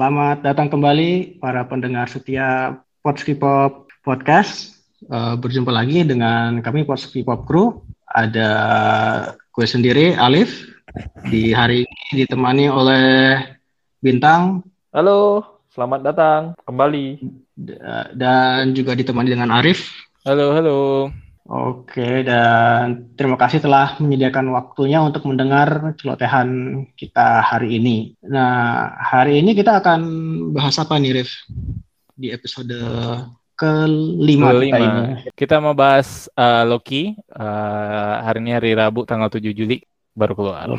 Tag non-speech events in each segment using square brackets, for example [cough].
selamat datang kembali para pendengar setia Podskipop Podcast. Uh, berjumpa lagi dengan kami Podskipop Crew. Ada gue sendiri, Alif. Di hari ini ditemani oleh Bintang. Halo, selamat datang kembali. Dan juga ditemani dengan Arif. Halo, halo. Oke, dan terima kasih telah menyediakan waktunya untuk mendengar celotehan kita hari ini. Nah, hari ini kita akan bahas apa nih, Rif? Di episode kelima, kelima. kita ini. Kita mau bahas uh, Loki. Uh, hari ini hari Rabu tanggal 7 Juli baru keluar.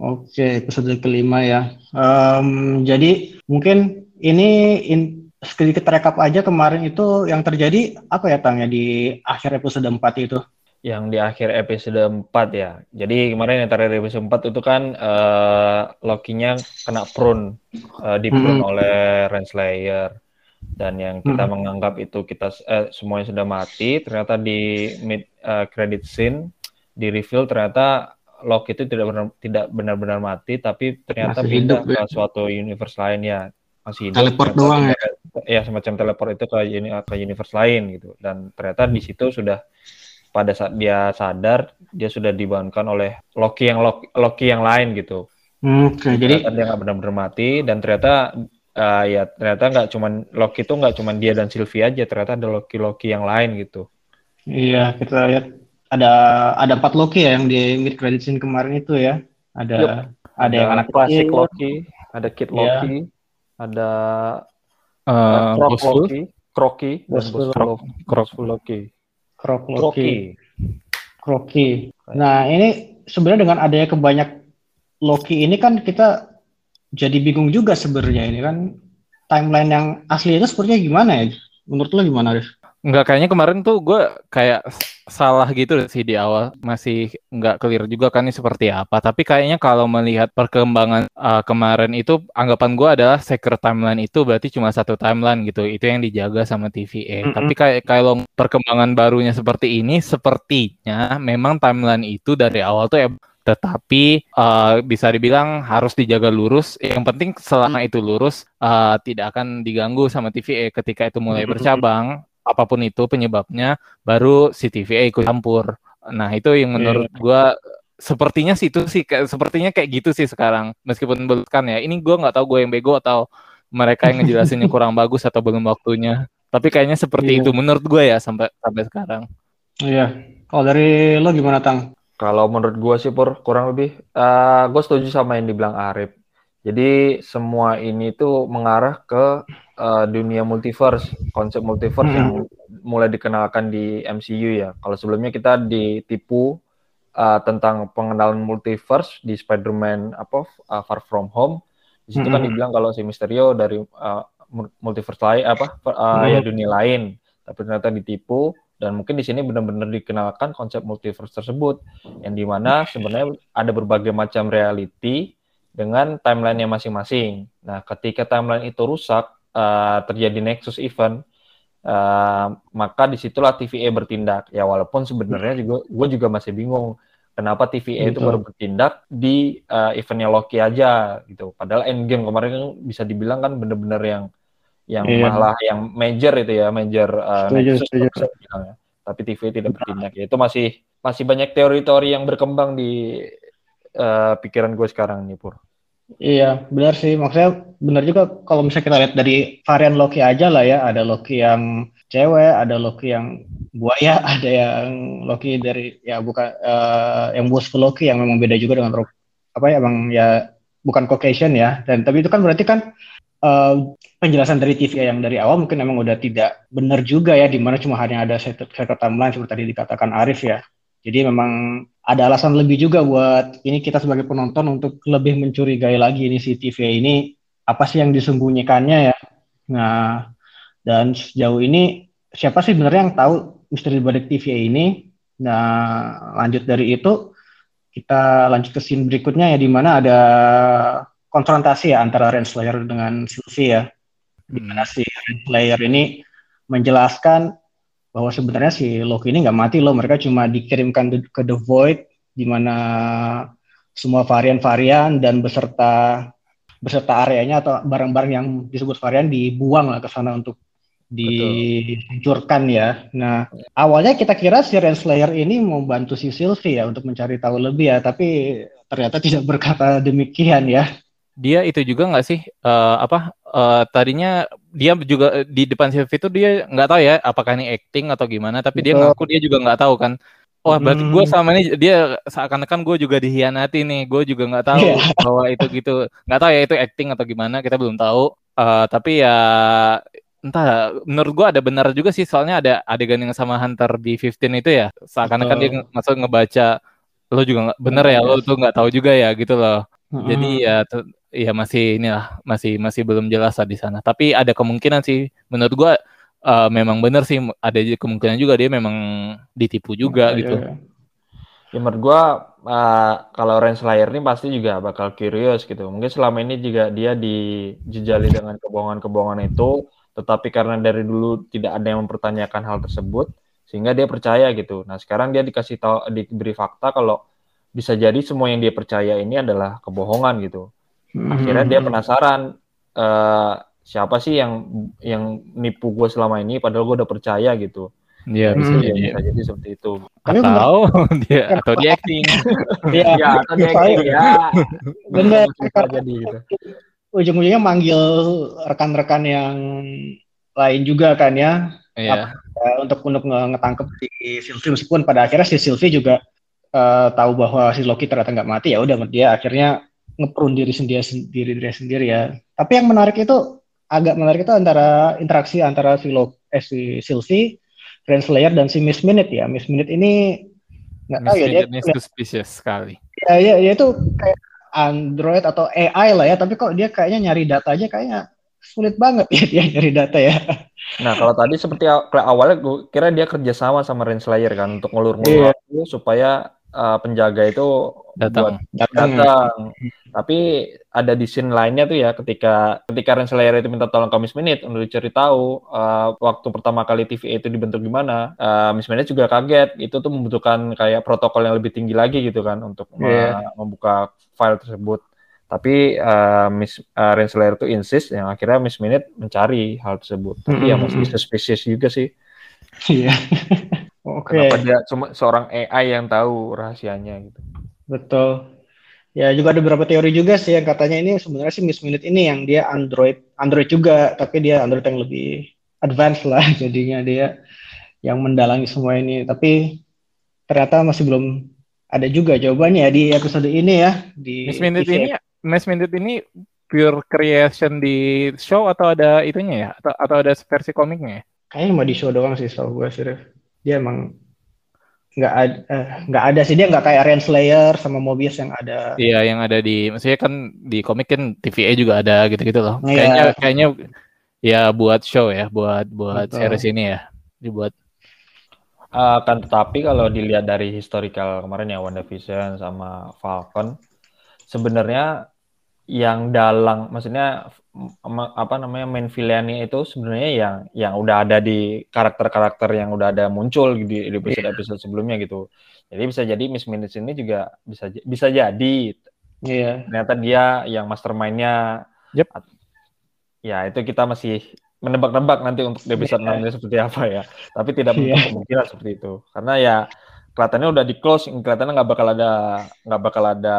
Oke, episode kelima ya. Um, jadi mungkin ini in, sedikit rekap aja kemarin itu yang terjadi apa ya Tang ya di akhir episode 4 itu? Yang di akhir episode 4 ya. Jadi kemarin yang terakhir episode 4 itu kan uh, Loki-nya kena prune uh, di prune hmm. oleh Renslayer dan yang kita hmm. menganggap itu kita eh, semuanya sudah mati ternyata di mid uh, credit scene di reveal ternyata Loki itu tidak benar tidak benar-benar mati tapi ternyata Masih pindah hidup, ke ya. suatu universe lain ya masih hidup. Teleport doang ya ya semacam teleport itu ke ke universe lain gitu dan ternyata di situ sudah pada saat dia sadar dia sudah dibangunkan oleh Loki yang Loki, Loki yang lain gitu. Oke, okay, jadi dia nggak benar-benar mati dan ternyata uh, ya ternyata nggak cuman Loki itu nggak cuman dia dan Sylvie aja ternyata ada Loki Loki yang lain gitu. Iya kita lihat ada ada empat Loki ya yang di mid credit scene kemarin itu ya. Ada Yup. ada, ada yang anak klasik Loki, ada Kid iya. Loki, yeah. ada Uh, Kroki, Krok, Krok Loki. Krok Loki. Kroki. Nah, ini sebenarnya dengan adanya kebanyak Loki ini kan kita jadi bingung juga sebenarnya ini kan timeline yang asli itu sepertinya gimana ya? Menurut lo gimana, Rif? Enggak, kayaknya kemarin tuh gue kayak salah gitu sih di awal. Masih nggak clear juga kan ini seperti apa. Tapi kayaknya kalau melihat perkembangan uh, kemarin itu, anggapan gue adalah secret timeline itu berarti cuma satu timeline gitu. Itu yang dijaga sama TVA. Mm -hmm. Tapi kayak kalau perkembangan barunya seperti ini, sepertinya memang timeline itu dari awal tuh ya tetapi uh, bisa dibilang harus dijaga lurus. Yang penting selama itu lurus uh, tidak akan diganggu sama TVA ketika itu mulai bercabang apa pun itu penyebabnya baru si TVA ikut campur. Nah, itu yang menurut yeah. gua sepertinya sih itu sih sepertinya kayak gitu sih sekarang. Meskipun kan ya, ini gua nggak tahu gue yang bego atau mereka yang ngejelasinnya kurang bagus atau belum waktunya. Tapi kayaknya seperti yeah. itu menurut gue ya sampai sampai sekarang. Iya. Yeah. Kalau dari lo gimana, Tang? Kalau menurut gue sih Pur kurang lebih uh, gue setuju sama yang dibilang Arif. Jadi semua ini tuh mengarah ke uh, dunia multiverse, konsep multiverse hmm. yang mulai dikenalkan di MCU ya. Kalau sebelumnya kita ditipu uh, tentang pengenalan multiverse di Spider-Man apa uh, Far From Home. Di situ kan hmm. kan dibilang kalau si Mysterio dari uh, multiverse lain apa uh, hmm. ya dunia lain, tapi ternyata ditipu dan mungkin di sini benar-benar dikenalkan konsep multiverse tersebut yang di mana sebenarnya ada berbagai macam reality dengan timelinenya masing-masing. Nah, ketika timeline itu rusak, uh, terjadi nexus event, uh, maka di situlah TVA bertindak. Ya walaupun sebenarnya juga gue juga masih bingung kenapa TVA itu baru bertindak di uh, eventnya Loki aja gitu. Padahal Endgame kemarin kan bisa dibilang kan bener-bener yang yang yeah. malah yang major itu ya, major uh, setuju, nexus setuju. ya. Tapi TVA tidak bertindak. Ya, itu masih masih banyak teori-teori yang berkembang di uh, pikiran gue sekarang nih Pur. Iya, benar sih. Maksudnya benar juga kalau misalnya kita lihat dari varian Loki aja lah ya. Ada Loki yang cewek, ada Loki yang buaya, [laughs] ada yang Loki dari ya bukan uh, yang bos Loki yang memang beda juga dengan apa ya, emang ya bukan Caucasian ya. Dan tapi itu kan berarti kan uh, penjelasan dari TV yang dari awal mungkin memang udah tidak benar juga ya, di mana cuma hanya ada satu timeline seperti tadi dikatakan Arif ya. Jadi memang ada alasan lebih juga buat ini kita sebagai penonton untuk lebih mencurigai lagi ini si TV ini apa sih yang disembunyikannya ya. Nah, dan sejauh ini siapa sih sebenarnya yang tahu misteri balik TV ini? Nah, lanjut dari itu kita lanjut ke scene berikutnya ya di mana ada konfrontasi ya antara Renslayer dengan Sylvie ya. Di mana si Renslayer ini menjelaskan bahwa sebenarnya si Loki ini nggak mati loh, mereka cuma dikirimkan ke The Void di mana semua varian-varian dan beserta beserta areanya atau barang-barang yang disebut varian dibuang lah ke sana untuk dihancurkan ya. Nah, awalnya kita kira si Renslayer ini mau bantu si Sylvie ya untuk mencari tahu lebih ya, tapi ternyata tidak berkata demikian ya. Dia itu juga nggak sih uh, apa uh, tadinya dia juga di depan Sylvie itu dia nggak tahu ya apakah ini acting atau gimana, tapi dia ngaku dia juga nggak tahu kan. Wah, oh, berarti hmm. gue sama ini dia seakan-akan gue juga dihianati nih. Gue juga nggak tahu yeah. [laughs] bahwa itu gitu. Nggak tahu ya itu acting atau gimana. Kita belum tahu. Uh, tapi ya entah menurut gua ada benar juga sih soalnya ada adegan yang sama Hunter di 15 itu ya seakan-akan dia masuk ngebaca lo juga nggak bener ya lo tuh nggak tahu juga ya gitu loh jadi ya ya masih inilah masih masih belum jelas lah di sana tapi ada kemungkinan sih menurut gua uh, memang bener sih ada kemungkinan juga dia memang ditipu juga gitu ya. ya menurut gua uh, kalau Renslayer ini pasti juga bakal curious gitu mungkin selama ini juga dia dijejali dengan kebohongan-kebohongan itu tetapi karena dari dulu tidak ada yang mempertanyakan hal tersebut sehingga dia percaya gitu. Nah, sekarang dia dikasih tahu diberi fakta kalau bisa jadi semua yang dia percaya ini adalah kebohongan gitu. Akhirnya dia hmm. penasaran uh, siapa sih yang yang nipu gue selama ini padahal gue udah percaya gitu. Iya bisa, hmm. jadi, bisa jadi seperti itu. Atau [laughs] dia atau dia acting. [laughs] Iya, ya, atau dia acting ya. Benar. Jadi gitu ujung-ujungnya manggil rekan-rekan yang lain juga kan ya yeah. untuk untuk ngetangkep si Sylvie meskipun pada akhirnya si Sylvie juga uh, tahu bahwa si Loki ternyata nggak mati ya udah dia akhirnya ngeprun diri sendiri sendiri diri sendiri ya tapi yang menarik itu agak menarik itu antara interaksi antara si, Loki, eh, si Sylvie Renslayer dan si Miss Minute ya Miss Minute ini nggak tahu ya dia suspicious sekali ya ya, ya itu kayak Android atau AI lah ya, tapi kok dia kayaknya nyari data aja kayaknya sulit banget [laughs] ya dia nyari data ya. Nah kalau tadi seperti awalnya gue kira dia kerjasama sama Renslayer kan untuk ngulur-ngulur yeah. supaya uh, penjaga itu datang. datang. datang. Tapi ada di scene lainnya tuh ya ketika ketika Renslayer itu minta tolong ke Miss Minute untuk dicari tahu uh, waktu pertama kali TVA itu dibentuk gimana. Uh, Miss Minute juga kaget. Itu tuh membutuhkan kayak protokol yang lebih tinggi lagi gitu kan untuk yeah. membuka file tersebut. Tapi uh, Miss uh, Renslayer itu insist yang akhirnya Miss Minute mencari hal tersebut. Tapi mm -hmm. ya masih suspicious juga sih. Iya. Oke. Okay. Kenapa dia cuma seorang AI yang tahu rahasianya gitu. Betul. Ya juga ada beberapa teori juga sih yang katanya ini sebenarnya sih Miss Minute ini yang dia Android Android juga tapi dia Android yang lebih advance lah [laughs] jadinya dia yang mendalangi semua ini tapi ternyata masih belum ada juga jawabannya ya di episode ini ya di Miss Minute ini Miss Minute ini pure creation di show atau ada itunya ya atau atau ada versi komiknya ya? Kayaknya mau di show doang sih so gue sih dia emang nggak ada eh, nggak ada sih dia nggak kayak Renslayer sama Mobius yang ada iya yang ada di maksudnya kan di komik kan TVA juga ada gitu gitu loh iya. kayaknya kayaknya ya buat show ya buat buat Betul. series ini ya dibuat akan uh, tetapi kalau dilihat dari historical kemarin ya WandaVision sama Falcon sebenarnya yang dalang maksudnya apa namanya main villainnya itu sebenarnya yang yang udah ada di karakter-karakter yang udah ada muncul di, di episode-episode yeah. sebelumnya gitu. Jadi bisa jadi Miss Minutes ini juga bisa bisa jadi yeah. ternyata dia yang mastermindnya. Yep. Ya itu kita masih menebak-nebak nanti untuk episode yeah. 6 seperti apa ya. Tapi tidak yeah. kemungkinan seperti itu. Karena ya kelihatannya udah di close, kelihatannya nggak bakal ada nggak bakal ada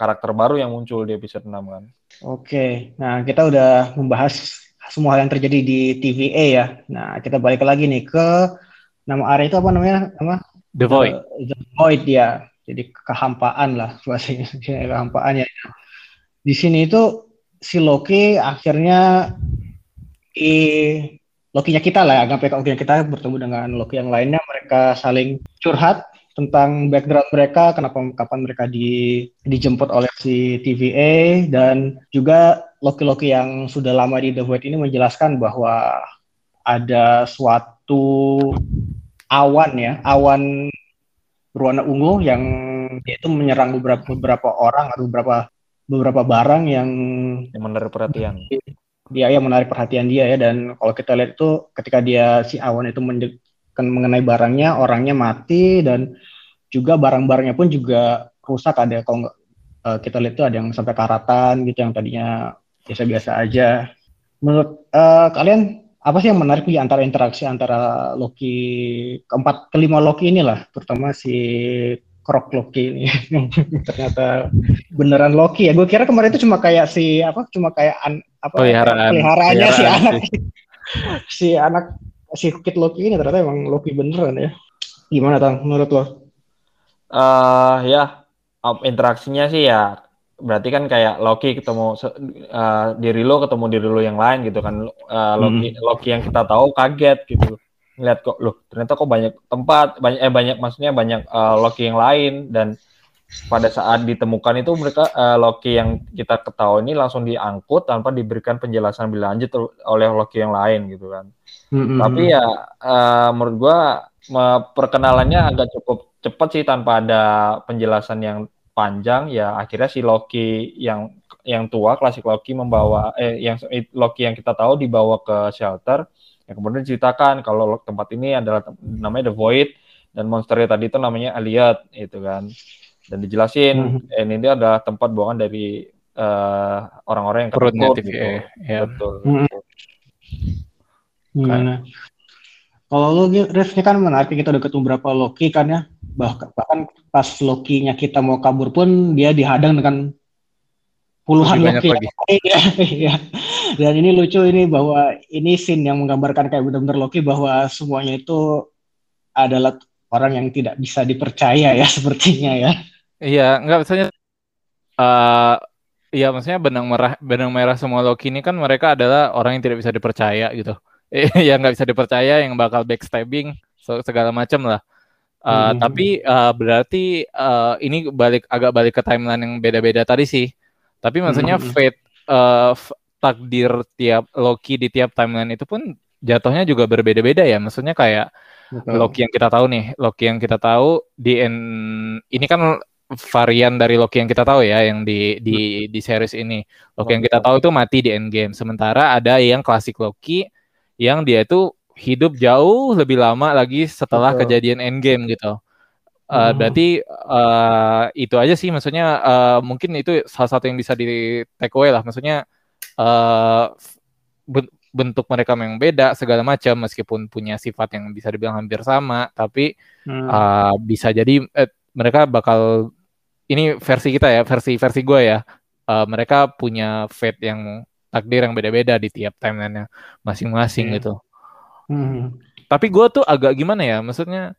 karakter baru yang muncul di episode 6 kan. Oke, nah kita udah membahas semua hal yang terjadi di TVA ya. Nah kita balik lagi nih ke nama area itu apa namanya? Nama The Void. The, The Void ya. Jadi kehampaan lah bahasanya [laughs] kehampaan ya. Di sini itu si Loki akhirnya i Lokinya kita lah, anggap Lokinya kita bertemu dengan Loki yang lainnya, mereka saling curhat tentang background mereka, kenapa kapan mereka di, dijemput oleh si TVA dan juga Loki-Loki yang sudah lama di The Void ini menjelaskan bahwa ada suatu awan ya, awan berwarna ungu yang itu menyerang beberapa beberapa orang atau beberapa beberapa barang yang, yang menarik perhatian. Dia yang menarik perhatian dia ya dan kalau kita lihat itu ketika dia si awan itu mengenai barangnya orangnya mati dan juga barang-barangnya pun juga rusak. Ada kalau nggak uh, kita lihat tuh ada yang sampai karatan gitu yang tadinya biasa-biasa aja. Menurut uh, kalian apa sih yang menarik di antara interaksi antara Loki keempat kelima Loki inilah, terutama si Krok Loki ini? [laughs] Ternyata beneran Loki ya. Gue kira kemarin itu cuma kayak si apa, cuma kayak an, apa peliharaan, peliharaannya si anak. [laughs] si anak si Kid Loki ini ternyata emang Loki beneran ya. Gimana tang menurut lo? Uh, ya interaksinya sih ya berarti kan kayak Loki ketemu uh, diri lo ketemu diri lo yang lain gitu kan uh, Loki hmm. Loki yang kita tahu kaget gitu ngeliat kok loh ternyata kok banyak tempat banyak eh banyak maksudnya banyak uh, Loki yang lain dan pada saat ditemukan itu mereka uh, Loki yang kita ketahui ini langsung diangkut tanpa diberikan penjelasan lebih lanjut oleh Loki yang lain gitu kan. Hmm. tapi ya uh, menurut gua perkenalannya agak cukup cepat sih tanpa ada penjelasan yang panjang. Ya akhirnya si Loki yang yang tua klasik Loki membawa eh yang Loki yang kita tahu dibawa ke shelter. Yang kemudian diceritakan kalau tempat ini adalah namanya The Void dan monsternya tadi itu namanya Elliot itu kan dan dijelasin hmm. eh, ini adalah tempat buangan dari uh, orang-orang yang perutnya gitu. ya. ya. betul, hmm. Gimana? Kalau lo, Rif, ini kan menarik kita udah ketemu berapa Loki kan ya bahkan bahkan pas Loki-nya kita mau kabur pun dia dihadang dengan puluhan Loki lagi. [laughs] ya, ya. dan ini lucu ini bahwa ini scene yang menggambarkan kayak benar-benar Loki bahwa semuanya itu adalah orang yang tidak bisa dipercaya ya [laughs] sepertinya ya iya nggak misalnya uh, Iya, maksudnya benang merah benang merah semua Loki ini kan mereka adalah orang yang tidak bisa dipercaya gitu. [laughs] yang nggak bisa dipercaya, yang bakal backstabbing, segala macam lah. Uh, hmm. Tapi uh, berarti uh, ini balik agak balik ke timeline yang beda-beda tadi sih. Tapi maksudnya hmm. fate uh, takdir tiap Loki di tiap timeline itu pun jatuhnya juga berbeda-beda ya. Maksudnya kayak Betul. Loki yang kita tahu nih, Loki yang kita tahu di en, ini kan varian dari Loki yang kita tahu ya, yang di di di series ini. Loki yang kita tahu itu mati di Endgame. Sementara ada yang klasik Loki yang dia itu hidup jauh lebih lama lagi setelah Betul. kejadian Endgame gitu. Uh, hmm. Berarti uh, itu aja sih, maksudnya uh, mungkin itu salah satu yang bisa di take away lah. Maksudnya uh, bentuk mereka yang beda segala macam, meskipun punya sifat yang bisa dibilang hampir sama, tapi hmm. uh, bisa jadi eh, mereka bakal ini versi kita ya, versi versi gue ya. Uh, mereka punya fate yang takdir yang beda-beda di tiap timeline-nya masing-masing hmm. gitu. Hmm. Tapi gue tuh agak gimana ya, maksudnya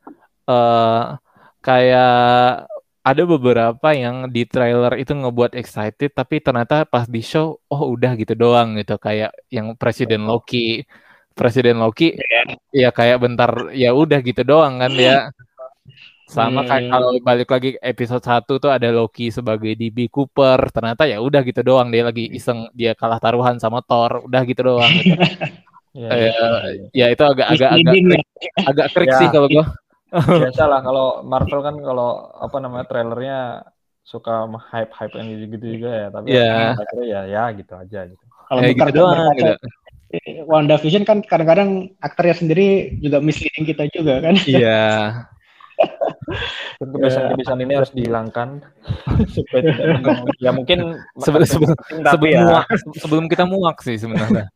uh, kayak ada beberapa yang di trailer itu ngebuat excited, tapi ternyata pas di show, oh udah gitu doang gitu, kayak yang Presiden Loki, Presiden Loki, yeah. ya kayak bentar, ya udah gitu doang kan ya. Sama kayak hmm. kalau balik lagi episode 1 tuh ada Loki sebagai DB Cooper, ternyata ya udah gitu doang dia lagi iseng dia kalah taruhan sama Thor, udah gitu doang. Gitu. [laughs] Ya, uh, ya, ya itu agak agak agak krik, agak krik ya. sih kalau gua. [laughs] Biasa lah kalau Marvel kan kalau apa namanya trailernya suka hype hype yang gitu gitu juga ya tapi yeah. akhirnya ya ya gitu aja gitu. Kalau ya, gitu doang gitu. Wanda Vision kan kadang-kadang aktornya sendiri juga misleading kita juga kan. Iya. [laughs] [laughs] Kebiasaan-kebiasaan ini harus dihilangkan [laughs] ya mungkin sebelum sebelum sebelum, ya. muak, sebelum kita muak sih sebenarnya.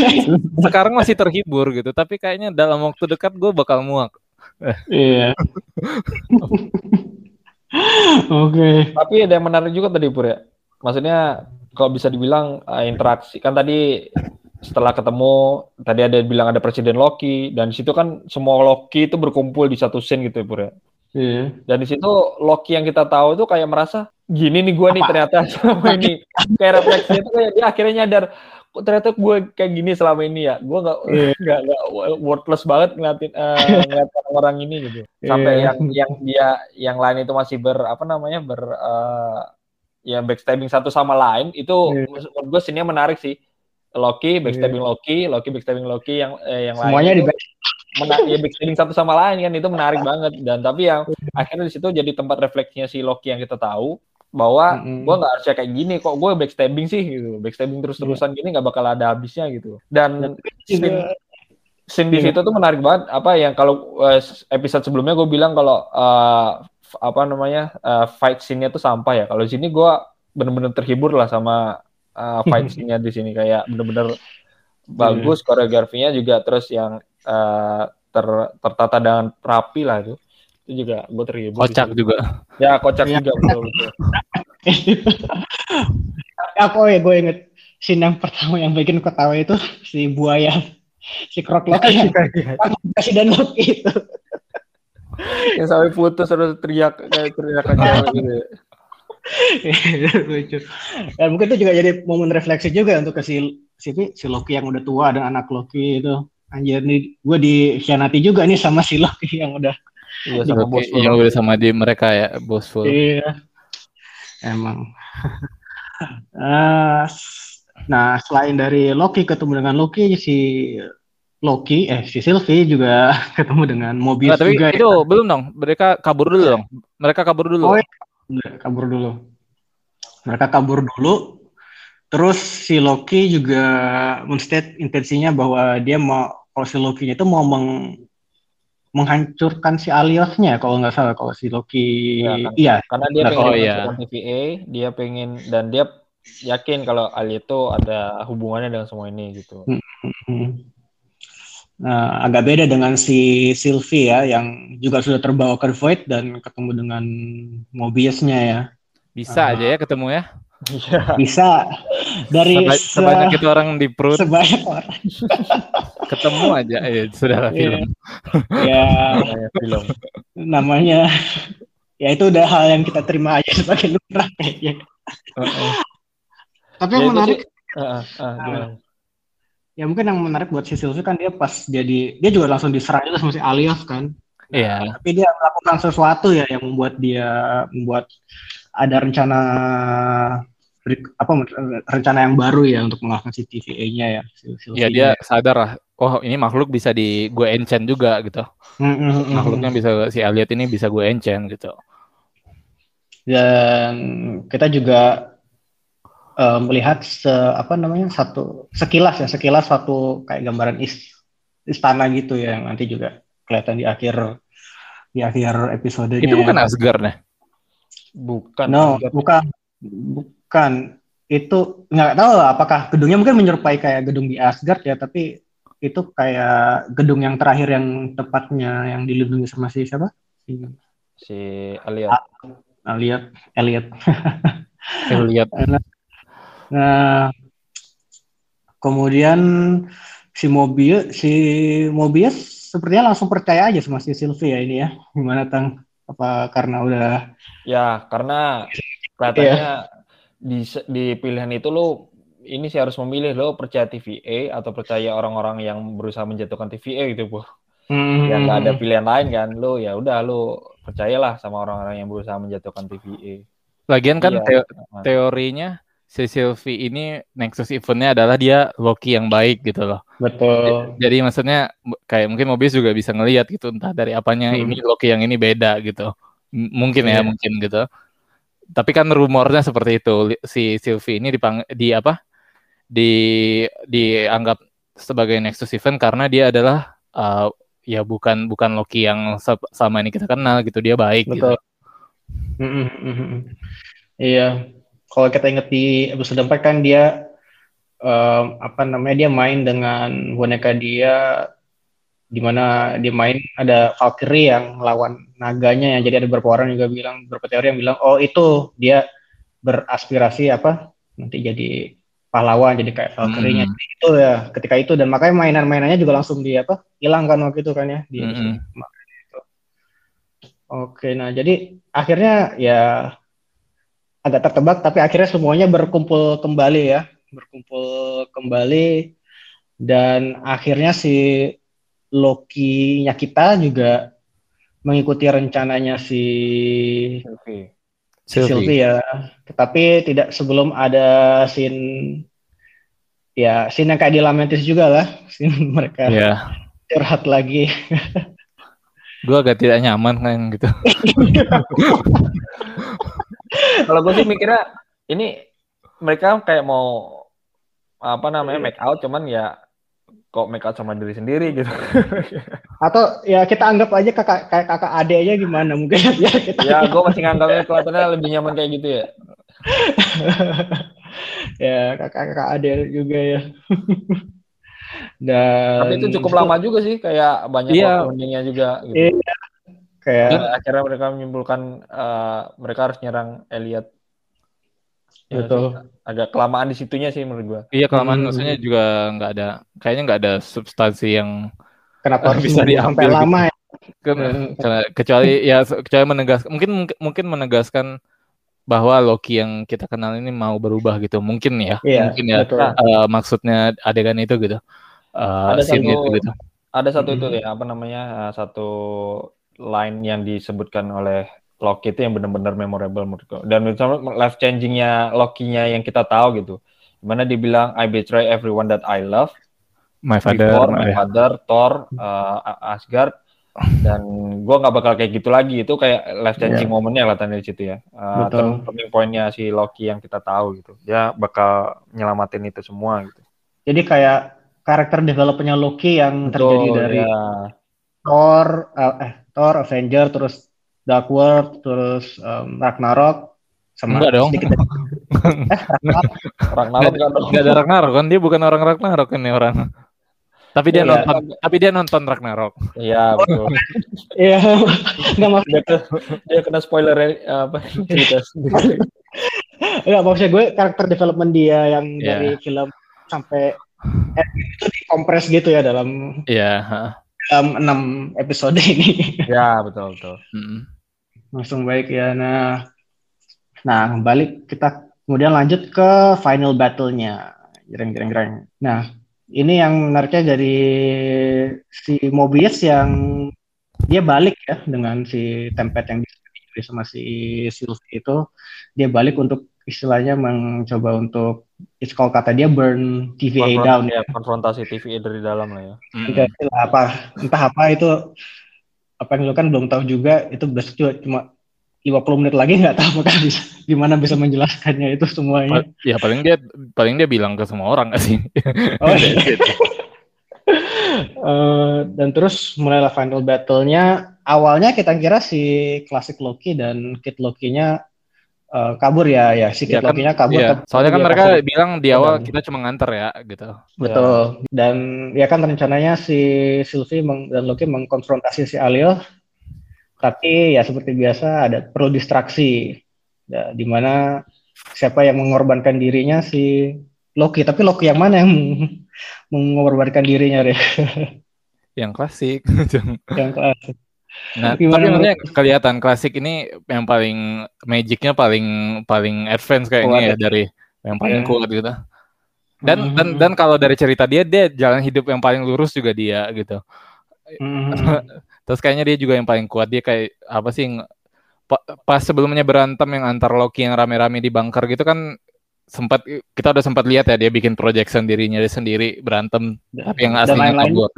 [laughs] Sekarang masih terhibur gitu, tapi kayaknya dalam waktu dekat gue bakal muak. Iya. Oke. Tapi ada yang menarik juga tadi Pur ya. Maksudnya kalau bisa dibilang uh, interaksi kan tadi setelah ketemu tadi ada bilang ada presiden Loki dan di situ kan semua Loki itu berkumpul di satu scene gitu ya Pur ya. Iya. Dan di situ Loki yang kita tahu itu kayak merasa gini nih gue nih ternyata [laughs] selama ini kayak refleksi itu kayak dia akhirnya nyadar ternyata gue kayak gini selama ini ya gue nggak yeah. [laughs] nggak nggak worthless banget ngeliatin [laughs] uh, ngeliat orang ini gitu sampai yeah. yang yang dia yang lain itu masih ber apa namanya ber uh, ya backstabbing satu sama lain itu yeah. menurut gue sini menarik sih Loki backstabbing yeah. Loki Loki backstabbing Loki yang eh, yang semuanya lain di ya backstabbing satu sama lain kan itu menarik [laughs] banget dan tapi yang akhirnya di situ jadi tempat refleksinya si Loki yang kita tahu bahwa mm-hmm. gue nggak harusnya kayak gini kok gue backstabbing sih gitu backstabbing terus-terusan yeah. gini nggak bakal ada habisnya gitu dan scene, scene di iya. situ tuh menarik banget apa yang kalau uh, episode sebelumnya gue bilang kalau uh, apa namanya uh, fight scene-nya tuh sampah ya kalau sini gue bener-bener terhibur lah sama uh, scene-nya di sini kayak bener-bener bagus koreografinya juga terus yang uh, ter, tertata dengan rapi lah itu itu juga gue terhibur Kocak gitu. juga. ya kocak Ya. juga betul betul Aku ya gue inget scene yang pertama yang bikin ketawa itu si buaya si krok Loki yang presiden Loki itu. yang sampai putus terus teriak kayak teriakan cewek gitu ya. Lucu. Dan mungkin itu juga jadi momen refleksi juga untuk ke si si, si Loki yang udah tua dan anak Loki itu. Anjir nih gue dikhianati juga nih sama si Loki yang udah iya sama bos yang udah sama di mereka ya, bosful. Iya. Emang. [laughs] Nah, selain dari Loki ketemu dengan Loki, si Loki, eh si Sylvie juga [laughs] ketemu dengan Mobius Nah, tapi juga. ya. itu belum dong. Mereka kabur dulu dong. Mereka kabur dulu. Oh, iya. Udah, kabur dulu. Mereka kabur dulu. Terus si Loki juga menstate intensinya bahwa dia mau kalau si Loki itu mau meng- menghancurkan si Aliosnya kalau nggak salah kalau si Loki Iya, kan. iya karena dia pengen oh, iya. TVA dia pengen dan dia yakin kalau Ali itu ada hubungannya dengan semua ini gitu Hmm. Nah, agak beda dengan si Sylvie ya, yang juga sudah terbawa ke Void dan ketemu dengan Mobiusnya ya. Bisa Ah. aja ya ketemu ya. Bisa dari Seba- se- sebanyak itu orang di perut sebanyak orang. ketemu aja. Ya, sudah Iya. film. [laughs] ya, film namanya ya itu udah hal yang kita terima aja sebagai lumrah kayaknya. Tapi Ya, yang itu menarik, Ah, ah, ah, gimana? Ya mungkin yang menarik buat si Sylvie kan dia pas jadi dia juga langsung diserang juga sama si Alias kan. Iya. tapi dia melakukan sesuatu ya yang membuat dia membuat ada rencana apa rencana yang baru ya untuk mengalahkan si TVA-nya ya. si- si Ya dia sadar lah. Oh ini makhluk bisa di gue enchant juga gitu. Mm, mm, mm, mm. Makhluknya bisa si Elliot ini bisa gue enchant gitu. dan kita juga eh, melihat se apa namanya satu sekilas ya sekilas satu kayak gambaran is- istana gitu ya yang nanti juga kelihatan di akhir di akhir episodenya. Itu bukan Asgard nah. bukan No, bukan, bukan. Itu nggak tahu lah apakah gedungnya mungkin menyerupai kayak gedung di Asgard ya, tapi itu kayak gedung yang terakhir yang tepatnya yang dilindungi sama si siapa? Si si Elliot Elliot, Elliot. [laughs] Elliot. Nah, kemudian si Mobius, si Mobius sepertinya langsung percaya aja sama si Sylvie ya ini ya. Gimana tang? Apa karena udah ya karena kelihatannya di di pilihan itu lo ini sih harus memilih lo percaya TVA atau percaya orang-orang yang berusaha menjatuhkan TVA gitu bu Hmm. ya nggak ada pilihan lain kan lo ya udah lo percayalah sama orang-orang yang berusaha menjatuhkan TVA Lagian kan Iya. teo- teorinya si Sylvie ini Nexus eventnya adalah dia Loki yang baik gitu loh. Betul. Jadi maksudnya kayak mungkin Mobius juga bisa ngelihat gitu entah dari apanya Hmm. ini Loki yang ini beda gitu. M- mungkin ya Iya. mungkin gitu. Tapi kan rumornya seperti itu si Sylvie ini dipang di apa? di dianggap sebagai Nexus event karena dia adalah uh, ya bukan bukan Loki yang sama ini kita kenal gitu dia baik gitu. Betul. Mm, mm, mm, mm. Iya. Kalau kita ingat di episode 4 kan dia em, apa namanya dia main dengan boneka dia di mana dia main ada Valkyrie yang lawan naganya yang jadi ada beberapa orang juga bilang beberapa teori yang bilang oh itu dia beraspirasi apa nanti jadi pahlawan jadi kayak Valkyrie-nya Mm. itu ya ketika itu dan makanya mainan-mainannya juga langsung di apa hilang kan waktu itu kan ya di itu. Oke, nah jadi akhirnya ya agak tertebak tapi akhirnya semuanya berkumpul kembali ya, berkumpul kembali dan akhirnya si Loki-nya kita juga mengikuti rencananya si Oke si Sylvie ya. Tetapi tidak sebelum ada scene ya scene yang kayak di Lamentis juga lah, [laughs] scene mereka Ya, curhat lagi. gue agak tidak nyaman kan gitu. [laughs] kalau gue sih mikirnya ini mereka kayak mau apa namanya make out cuman ya kok make out sama diri sendiri gitu [laughs] Atau ya kita anggap aja kakak kayak kakak adik aja gimana mungkin [laughs] ya kita ya gue masih nganggapnya kelihatannya lebih nyaman kayak gitu ya [laughs] ya kakak-kakak ada juga ya. Dan Tapi itu cukup lama juga sih, kayak banyak Iya. juga. Gitu. Iya. Kayak Dan akhirnya mereka menyimpulkan eh, mereka harus nyerang Elliot. Ya, Betul. sih, agak kelamaan di situnya sih menurut gua. Iya kelamaan Hmm. maksudnya juga nggak ada kayaknya nggak ada substansi yang kenapa [laughs] harus Bisa diambil gitu. lama ya? ke- Hmm. ke- kecuali ya kecuali menegaskan mungkin mungkin menegaskan bahwa Loki yang kita kenal ini mau berubah gitu mungkin ya Iya, mungkin ya betul. eh, maksudnya adegan itu gitu Eh, Ada scene satu- itu gitu Ada satu Mhm. itu ya apa namanya satu line yang disebutkan oleh Loki itu yang benar-benar memorable menurut gua. Dan life changingnya Loki-nya yang kita tahu gitu. Di mana dibilang I betray everyone that I love My Father before my eh, father, Thor, uh, Asgard, dan gua nggak bakal kayak gitu lagi. Itu kayak life changing momennya kelihatan dari situ ya. Uh, turning pointnya si Loki yang kita tahu gitu. Dia bakal nyelamatin itu semua gitu. Jadi kayak karakter developmentnya Loki yang terjadi Betul, dari ya. Thor, eh, eh Thor, Avenger, terus Dark World, terus em, Ragnarok, sama Enggak dong. sedikit dari- [laughs] eh Ragnarok, Ragnarok kan dong. nggak ada Ragnarok kan dia bukan orang Ragnarok ini orang tapi dia Iya. nonton tapi dia nonton Ragnarok Iya betul. iya, nggak maksud, dia, ke- dia kena spoiler eh, apa cerita sendiri. nggak maksudnya gue karakter development dia yang Iya. dari film sampai eh, itu dikompres gitu ya dalam Iya heeh. Dalam enam episode ini. [laughs] ya betul betul. Mm. Langsung baik ya. Nah, nah balik kita kemudian lanjut ke final battle-nya. Jreng jreng jreng. Nah, ini yang menariknya dari si Mobius yang dia balik ya dengan si Tempest yang dicuri sama si Sylvie itu dia balik untuk istilahnya mencoba untuk it's called kata dia burn TVA Konfront- down ya, konfrontasi TVA dari dalam lah ya. Mm. Entah istilah apa entah apa itu apa yang lu kan belum tahu juga itu berarti cuma, cuma 50 menit lagi nggak tahu apakah bisa gimana bisa menjelaskannya itu semuanya. Pa- ya paling dia paling dia bilang ke semua orang gak sih Oh, iya. [laughs] Eh, dan terus mulailah final battle-nya. Awalnya kita kira si klasik Loki dan Kid Loki-nya eh, kabur ya, ya si Ya kan, kabur. Tapi soalnya kan mereka kasih- bilang di awal Betul. kita cuma nganter ya gitu Betul. Dan ya kan rencananya si Sylvie meng- dan Loki mengkonfrontasi si Alio. Tapi ya seperti biasa ada perlu distraksi. Ya, di mana siapa yang mengorbankan dirinya si Loki. Tapi Loki yang mana yang meng- mengorbankan dirinya deh? yang klasik [laughs] yang kelas. Nah Gimana tapi maksudnya kelihatan klasik ini yang paling magicnya paling paling advance kayaknya ya Kuat dari yang paling Iya. kuat gitu dan Mhm. dan dan kalau dari cerita dia dia jalan hidup yang paling lurus juga dia gitu Mhm. [laughs] Terus kayaknya dia juga yang paling kuat. Dia kayak apa sih pas sebelumnya berantem yang antar Loki yang rame-rame di bunker gitu kan sempat kita udah sempat lihat ya dia bikin projection dirinya dia sendiri berantem tapi yang Dan aslinya kabur.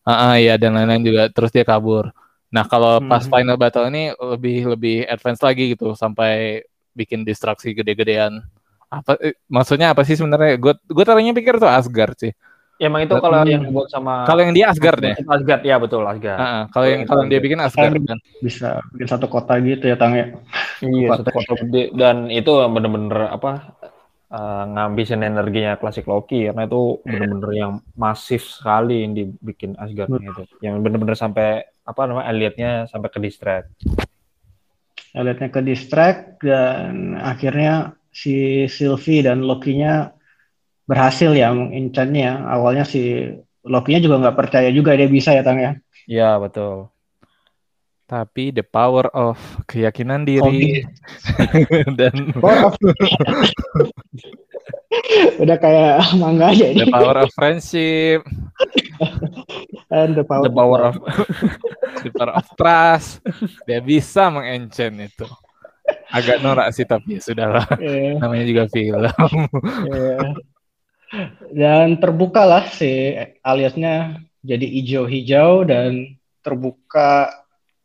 Ah ah, iya dan lain-lain juga terus dia kabur. Nah, kalau pas Hmm. final battle ini lebih lebih advance lagi gitu sampai bikin distraksi gede-gedean. Apa eh, maksudnya apa sih sebenarnya? Gue gue tadinya pikir tuh Asgard sih. Ya, emang itu kalau Hmm. yang dibuat sama Kalau yang dia Asgard ya. Asgard ya betul Asgard. Ah, ah. kalau yang kalau yang dia bikin Asgard kan. Bisa bikin satu kota gitu ya Tang ya. Iya, satu kota gede dan itu bener-bener apa eh, ngabisin energinya klasik Loki karena itu bener-bener yang masif sekali yang dibikin Asgard itu. Yang bener-bener sampai apa namanya Elliotnya sampai ke distract. Elliotnya ke distract dan akhirnya si Sylvie dan Loki-nya berhasil ya mengincannya. Awalnya si Loki-nya juga nggak percaya juga dia bisa ya Tang ya. Iya, betul. Tapi the power of keyakinan diri [laughs] dan Power of- [laughs] Udah kayak manga aja the power of friendship, [laughs] And the power, The power of [laughs] the power of trust, dia bisa mengenchant itu. Agak norak sih tapi ya sudahlah. Iya, Namanya juga film. iya. Dan terbukalah si aliasnya jadi hijau-hijau dan terbuka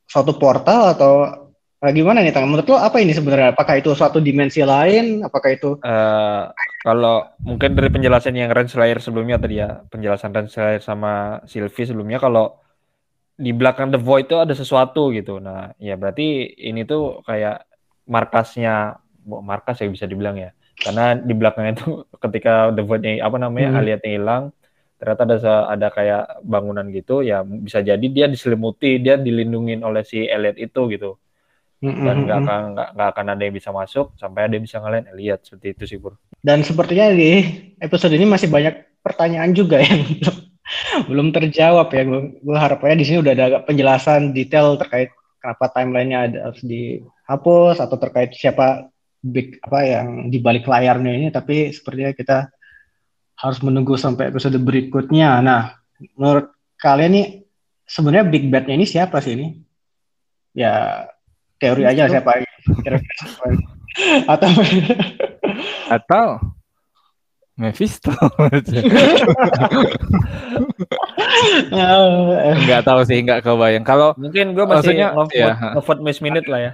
suatu portal atau gimana nih Tang? Menurut lo apa ini sebenarnya? Apakah itu suatu dimensi lain? Apakah itu Eh, kalau mungkin dari penjelasan yang Renslayer sebelumnya tadi ya, penjelasan Renslayer sama Sylvie sebelumnya kalau di belakang The Void itu ada sesuatu gitu. Nah, ya berarti ini tuh kayak markasnya, markas ya bisa dibilang ya. Karena di belakangnya itu [laughs] ketika The Void-nya apa namanya Hmm. Aliatnya hilang, ternyata ada ada kayak bangunan gitu ya bisa jadi dia diselimuti, dia dilindungin oleh si Elliot itu gitu. Dan nggak akan nggak akan ada yang bisa masuk sampai ada yang bisa ngalahin Elliot seperti itu sih, Pur. Dan sepertinya di episode ini masih banyak pertanyaan juga yang belum, [laughs] belum terjawab ya. Gue harapnya di sini udah ada agak penjelasan detail terkait kenapa timelinenya ada harus dihapus atau terkait siapa big apa yang di balik layarnya ini. Tapi sepertinya kita harus menunggu sampai episode berikutnya. Nah, menurut kalian nih sebenarnya big bad-nya ini siapa sih ini? Ya teori aja siapa kira-kira siapa. atau Atau Mephisto. [laughs] Nggak tahu sih, nggak kebayang. Kalau Mungkin gue masih Maksudnya, ngevote ngevote Miss Minute lah ya.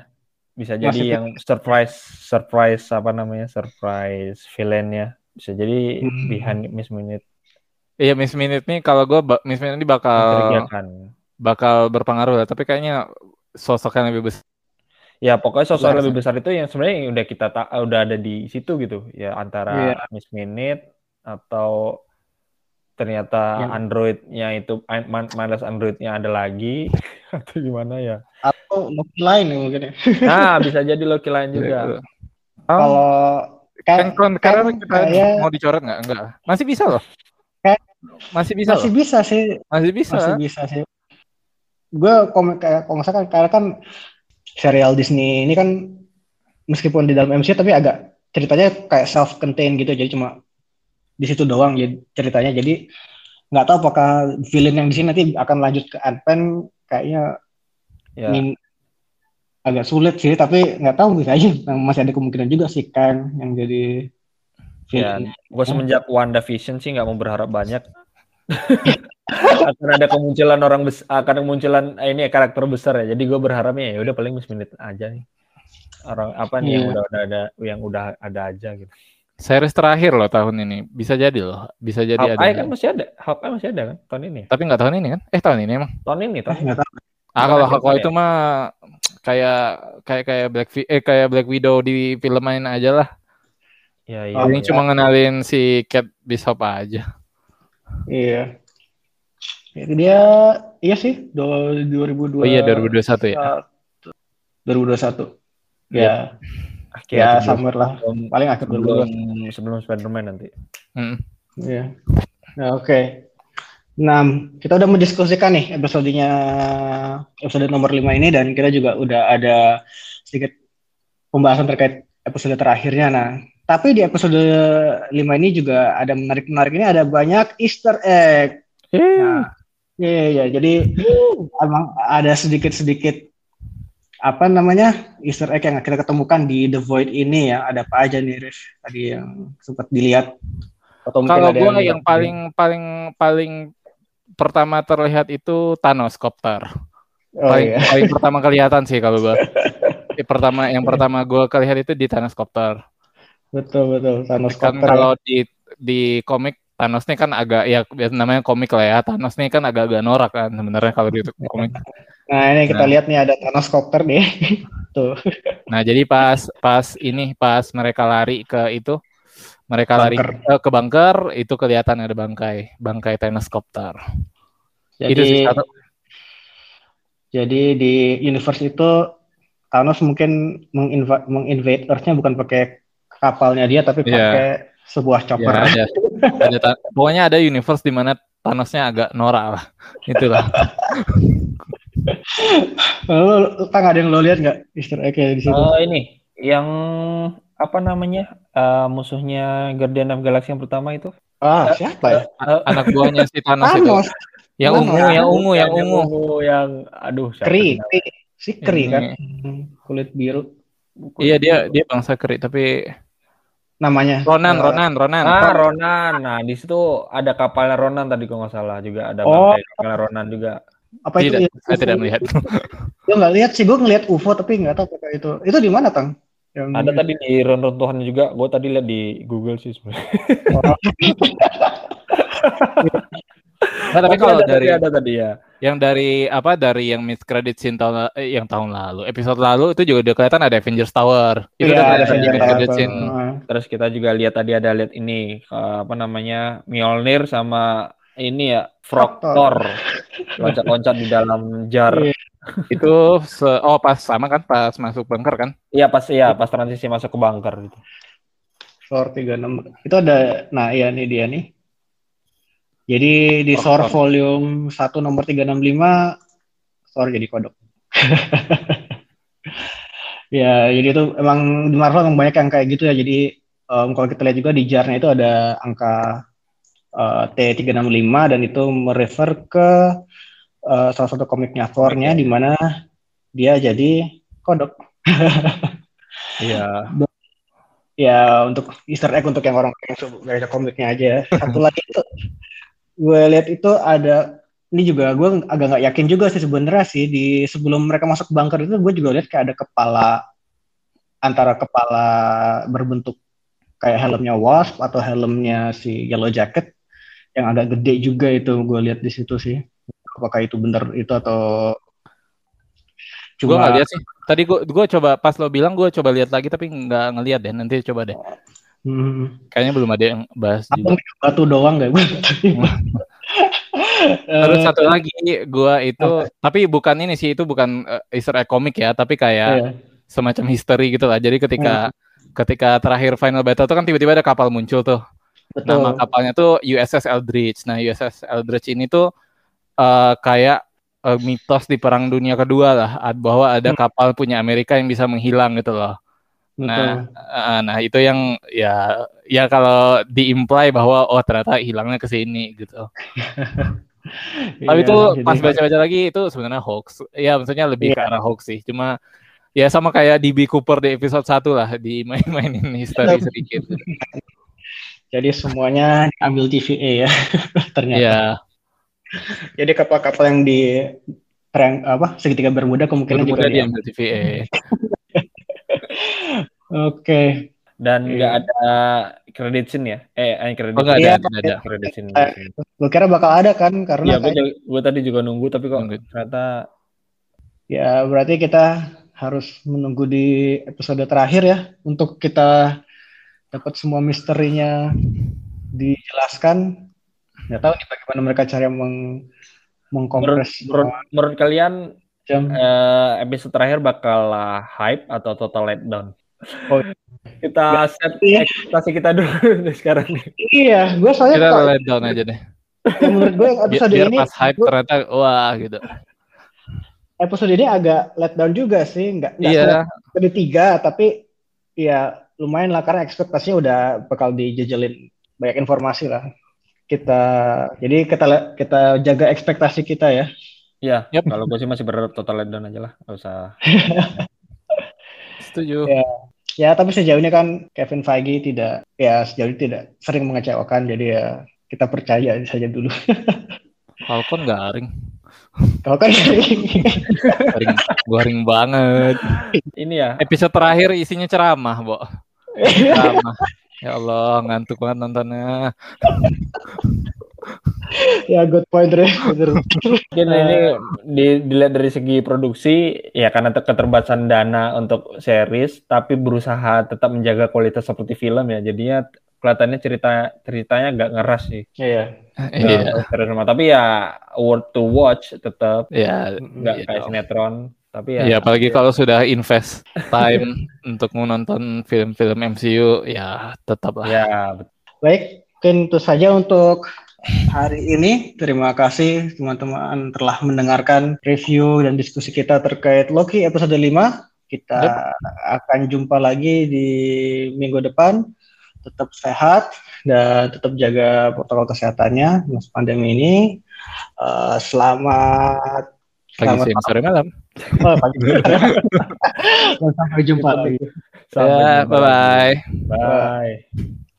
Bisa jadi Masih- yang surprise surprise apa namanya? surprise villainnya. Bisa jadi Hmm. behind Miss Minute iya Miss Minute nih kalau gue Miss Minute ini bakal bakal berpengaruh lah, tapi kayaknya sosok yang lebih besar. Ya pokoknya sosok yang lebih besar itu yang sebenarnya udah kita ta- udah ada di situ gitu. Ya antara Iya. Miss Minute atau ternyata Yang- Androidnya itu man- malas Androidnya ada lagi [laughs] atau gimana ya? atau Loki lain ya mungkin ya. Nah bisa jadi Loki lain [laughs] juga. Kalau kan karena kan kita kayak- mau dicoret nggak? Enggak. Masih bisa loh. Kayak- Masih bisa masih loh. bisa sih, Masih bisa. masih bisa sih. Gue komen kayak kalau misalkan karena kan serial Disney ini kan meskipun di dalam MCU tapi agak ceritanya kayak self contained gitu. Jadi cuma di situ doang jadi ceritanya. Jadi nggak tahu apakah villain yang di sini nanti akan lanjut ke Ant-Man. Kayaknya Ya. ini agak sulit sih tapi nggak tahu bisa aja masih ada kemungkinan juga sih kan yang jadi Ya, gue semenjak WandaVision sih nggak mau berharap banyak. [laughs] akan ada kemunculan orang besar, akan ada kemunculan eh, ini ya, karakter besar ya. Jadi gue berharapnya ya udah paling Minute aja nih. Orang apa nih yang Iya. udah, udah ada yang udah ada aja gitu. Series terakhir loh tahun ini. Bisa jadi loh. Bisa jadi ada. Hawkeye kan masih ada, Hawkeye masih ada kan tahun ini. Tapi nggak tahun ini kan? Eh tahun ini emang. Tahun ini Eh, tahun ini. nggak tahu Ah kalau ada Hawkeye ya? itu mah kayak kayak kayak Black eh kayak Black Widow di film main aja lah. Ya, iya, Oh, Paling iya. cuma ngenalin si Cat Bishop aja. Iya. Dia iya sih do- 2002 Oh iya 2021 ya. 2021. Ya, Akhir ya sebelum, summer lah. Paling akhir sebelum, 2022. sebelum Spider-Man nanti. Mm. Iya. Nah, oke. Nah, kita udah mendiskusikan nih episodenya episode nomor 5 ini dan kita juga udah ada sedikit pembahasan terkait episode terakhirnya. Nah, tapi di episode 5 ini juga ada menarik-menarik ini ada banyak Easter egg. Nah, iya iya jadi emang ada sedikit-sedikit apa namanya Easter egg yang kita ketemukan di The Void ini ya. Ada apa aja nih, Riz? Tadi yang sempat dilihat atau Kalau ada gua yang paling paling paling pertama terlihat itu Thanos Copter. Oh, paling iya. paling pertama kelihatan sih kalau gua. [laughs] Eh, pertama yang pertama gua kelihat itu di Thanos Copter. Betul betul Thanos Kan Copter. kalau di di komik Thanos nih kan agak ya biasa namanya komik lah ya. Thanos nih kan agak-agak norak kan sebenarnya kalau di komik. Nah, ini kita Nah. lihat nih ada Thanos Copter nih. [laughs] Tuh. Nah, jadi pas pas ini pas mereka lari ke itu mereka lari Bunker. eh, ke bunker itu kelihatan ada bangkai, bangkai Thanos Copter. itu sih Jadi satu. jadi di universe itu Thanos mungkin menginva- menginvade Earth-nya bukan pakai kapalnya dia tapi Iya. pakai sebuah Ya, chopper. ada, ada ta- [laughs] pokoknya ada universe di mana Thanosnya agak norak lah. Itulah. Lalu tang ada yang lo lihat nggak Easter egg di situ? Oh ini yang apa namanya eh, musuhnya Guardian of Galaxy yang pertama itu? ah, siapa ya? Eh, Anak buahnya si Thanos itu. Thanos. Yang Thanos. ungu, yang ungu, yang Bukan, ungu. yang aduh Kri? Kri. Si Kri kan. Ini. Hmm, Kulit biru Iya dia dia bangsa keri tapi namanya. Ronan, Eh, Ronan, Ronan. Ah Ronan, nah di situ ada kapalnya Ronan tadi kalau nggak salah juga ada Oh. kapalnya Ronan juga. Apa itu? Tidak, ya? saya tidak melihat. [laughs] Gue nggak lihat sih, gue ngeliat UFO tapi nggak tahu apakah itu. Itu di mana tang? Yang Ada tadi di runtuhan juga, gue tadi lihat di Google sih sebenarnya. [laughs] [laughs] Nah, tapi Tapi kalau ada dari tadi ada tadi ya. yang dari apa dari yang mid credit scene tahun eh, yang tahun lalu, episode lalu itu juga udah kelihatan ada Avengers Tower. Itu Iya, udah ada Avengers Tower tuh. scene. Terus kita juga lihat tadi ada lihat ini eh, apa namanya Mjolnir sama ini ya Thor loncat-loncat di dalam jar. Iya. Itu se- oh pas sama kan pas masuk bunker kan? Iya pas ya pas transisi masuk ke bunker gitu. Thor 36. Itu ada nah iya nih dia nih. Jadi di Oh, Thor Thor. volume 1 nomor 365 Thor jadi kodok. [laughs] ya, jadi itu emang di Marvel emang banyak yang kayak gitu ya. Jadi em, kalau kita lihat juga di jarnya itu ada angka eh, T365 dan itu merefer ke eh, salah satu komiknya Thor-nya di mana dia jadi kodok. [laughs] Iya. ya untuk Easter egg untuk yang orang yang suka baca komiknya aja ya. Satu lagi itu gue lihat itu ada ini juga gue agak nggak yakin juga sih sebenarnya sih di sebelum mereka masuk ke bunker itu gue juga lihat kayak ada kepala antara kepala berbentuk kayak helmnya Wasp atau helmnya si Yellow Jacket yang agak gede juga itu gue lihat di situ sih apakah itu benar itu atau Gue nggak lihat sih. Tadi gue gue coba pas lo bilang gue coba lihat lagi tapi nggak ngelihat deh. Nanti coba deh. Hmm. Kayaknya belum ada yang bahas Atau juga. batu doang gak gue? Terus satu lagi gue itu tapi bukan ini sih itu bukan eh, Easter egg komik ya, tapi kayak Iya. semacam history gitu lah. Jadi ketika ketika terakhir final battle tuh kan tiba-tiba ada kapal muncul tuh. betul. Nama kapalnya tuh USS Eldridge. Nah, USS Eldridge ini tuh eh, kayak eh, mitos di Perang Dunia Kedua lah, ad- bahwa ada Hmm. kapal punya Amerika yang bisa menghilang gitu loh. Nah, eh, nah itu yang ya ya kalau diimply bahwa oh ternyata hilangnya ke sini gitu. [laughs] Tapi Iya, itu pas baca-baca lagi itu sebenarnya hoax. Ya maksudnya lebih ke Iya. arah hoax sih. Cuma ya sama kayak DB Cooper di episode 1 lah, dimain-mainin history Iya. sedikit. Jadi semuanya diambil TVA ya [laughs] ternyata. Iya. Jadi kapal-kapal yang di perang apa segitiga Bermuda kemungkinan juga Bermuda dia. diambil TVA. [laughs] Oke. Dan nggak ada credit scene ya? Eh, eh credit Oh enggak ada, Iya, ada. credit scene. Eh, Gue kira bakal ada kan karena Iya, gue, kayak- gue tadi juga nunggu tapi kok Nunggu. ternyata ya berarti kita harus menunggu di episode terakhir ya untuk kita dapat semua misterinya dijelaskan. Nggak tahu nih bagaimana mereka cara meng mengkompres menurut, menurut kalian jam. eh, episode terakhir bakal hype atau total letdown? Oh. kita set Iya. ekspektasi kita dulu [laughs] deh sekarang. Iya, gue soalnya Kita kok- let down aja deh. yang menurut gue yang Biar, episode biar ini pas hype gua- ternyata wah gitu. episode ini agak let down juga sih, nggak nggak Iya. episode tiga, tapi ya lumayan lah karena ekspektasinya udah bakal dijejelin banyak informasi lah. Kita jadi kita kita jaga ekspektasi kita ya. Iya, Yap. kalau gue sih masih berharap total letdown aja lah, nggak usah. [laughs] Setuju. Iya. Ya, tapi sejauh ini kan Kevin Feige tidak ya sejauh ini tidak sering mengecewakan, jadi ya kita percaya saja dulu. [laughs] Falcon garing. Kalau kan Garing, garing banget. Ini ya, Episode terakhir isinya ceramah, Bo. [laughs] Ceramah. Ya Allah, ngantuk banget nontonnya. Ya good point Re. Mungkin ini di, dilihat dari segi produksi, ya karena ter- keterbatasan dana untuk series, tapi berusaha tetap menjaga kualitas seperti film ya, jadinya kelihatannya cerita ceritanya nggak ngeras sih. Iya. Iya. Terus sama. Tapi ya worth to watch tetap Ya, nggak Iya kayak sinetron. Tapi ya, ya apalagi kalau sudah invest time [laughs] untuk menonton film-film MCU, ya tetap lah. ya. Baik, mungkin itu saja untuk hari ini. Terima kasih teman-teman telah mendengarkan review dan diskusi kita terkait Loki episode 5. Kita akan jumpa lagi di minggu depan. Tetap sehat dan tetap jaga protokol kesehatannya di masa pandemi ini. Eh, selamat Pagi, selamat siang, sore, malam. [laughs] oh, pagi. [laughs] Sampai jumpa lagi. Sampai Ya, jumpa lagi. bye-bye. Bye.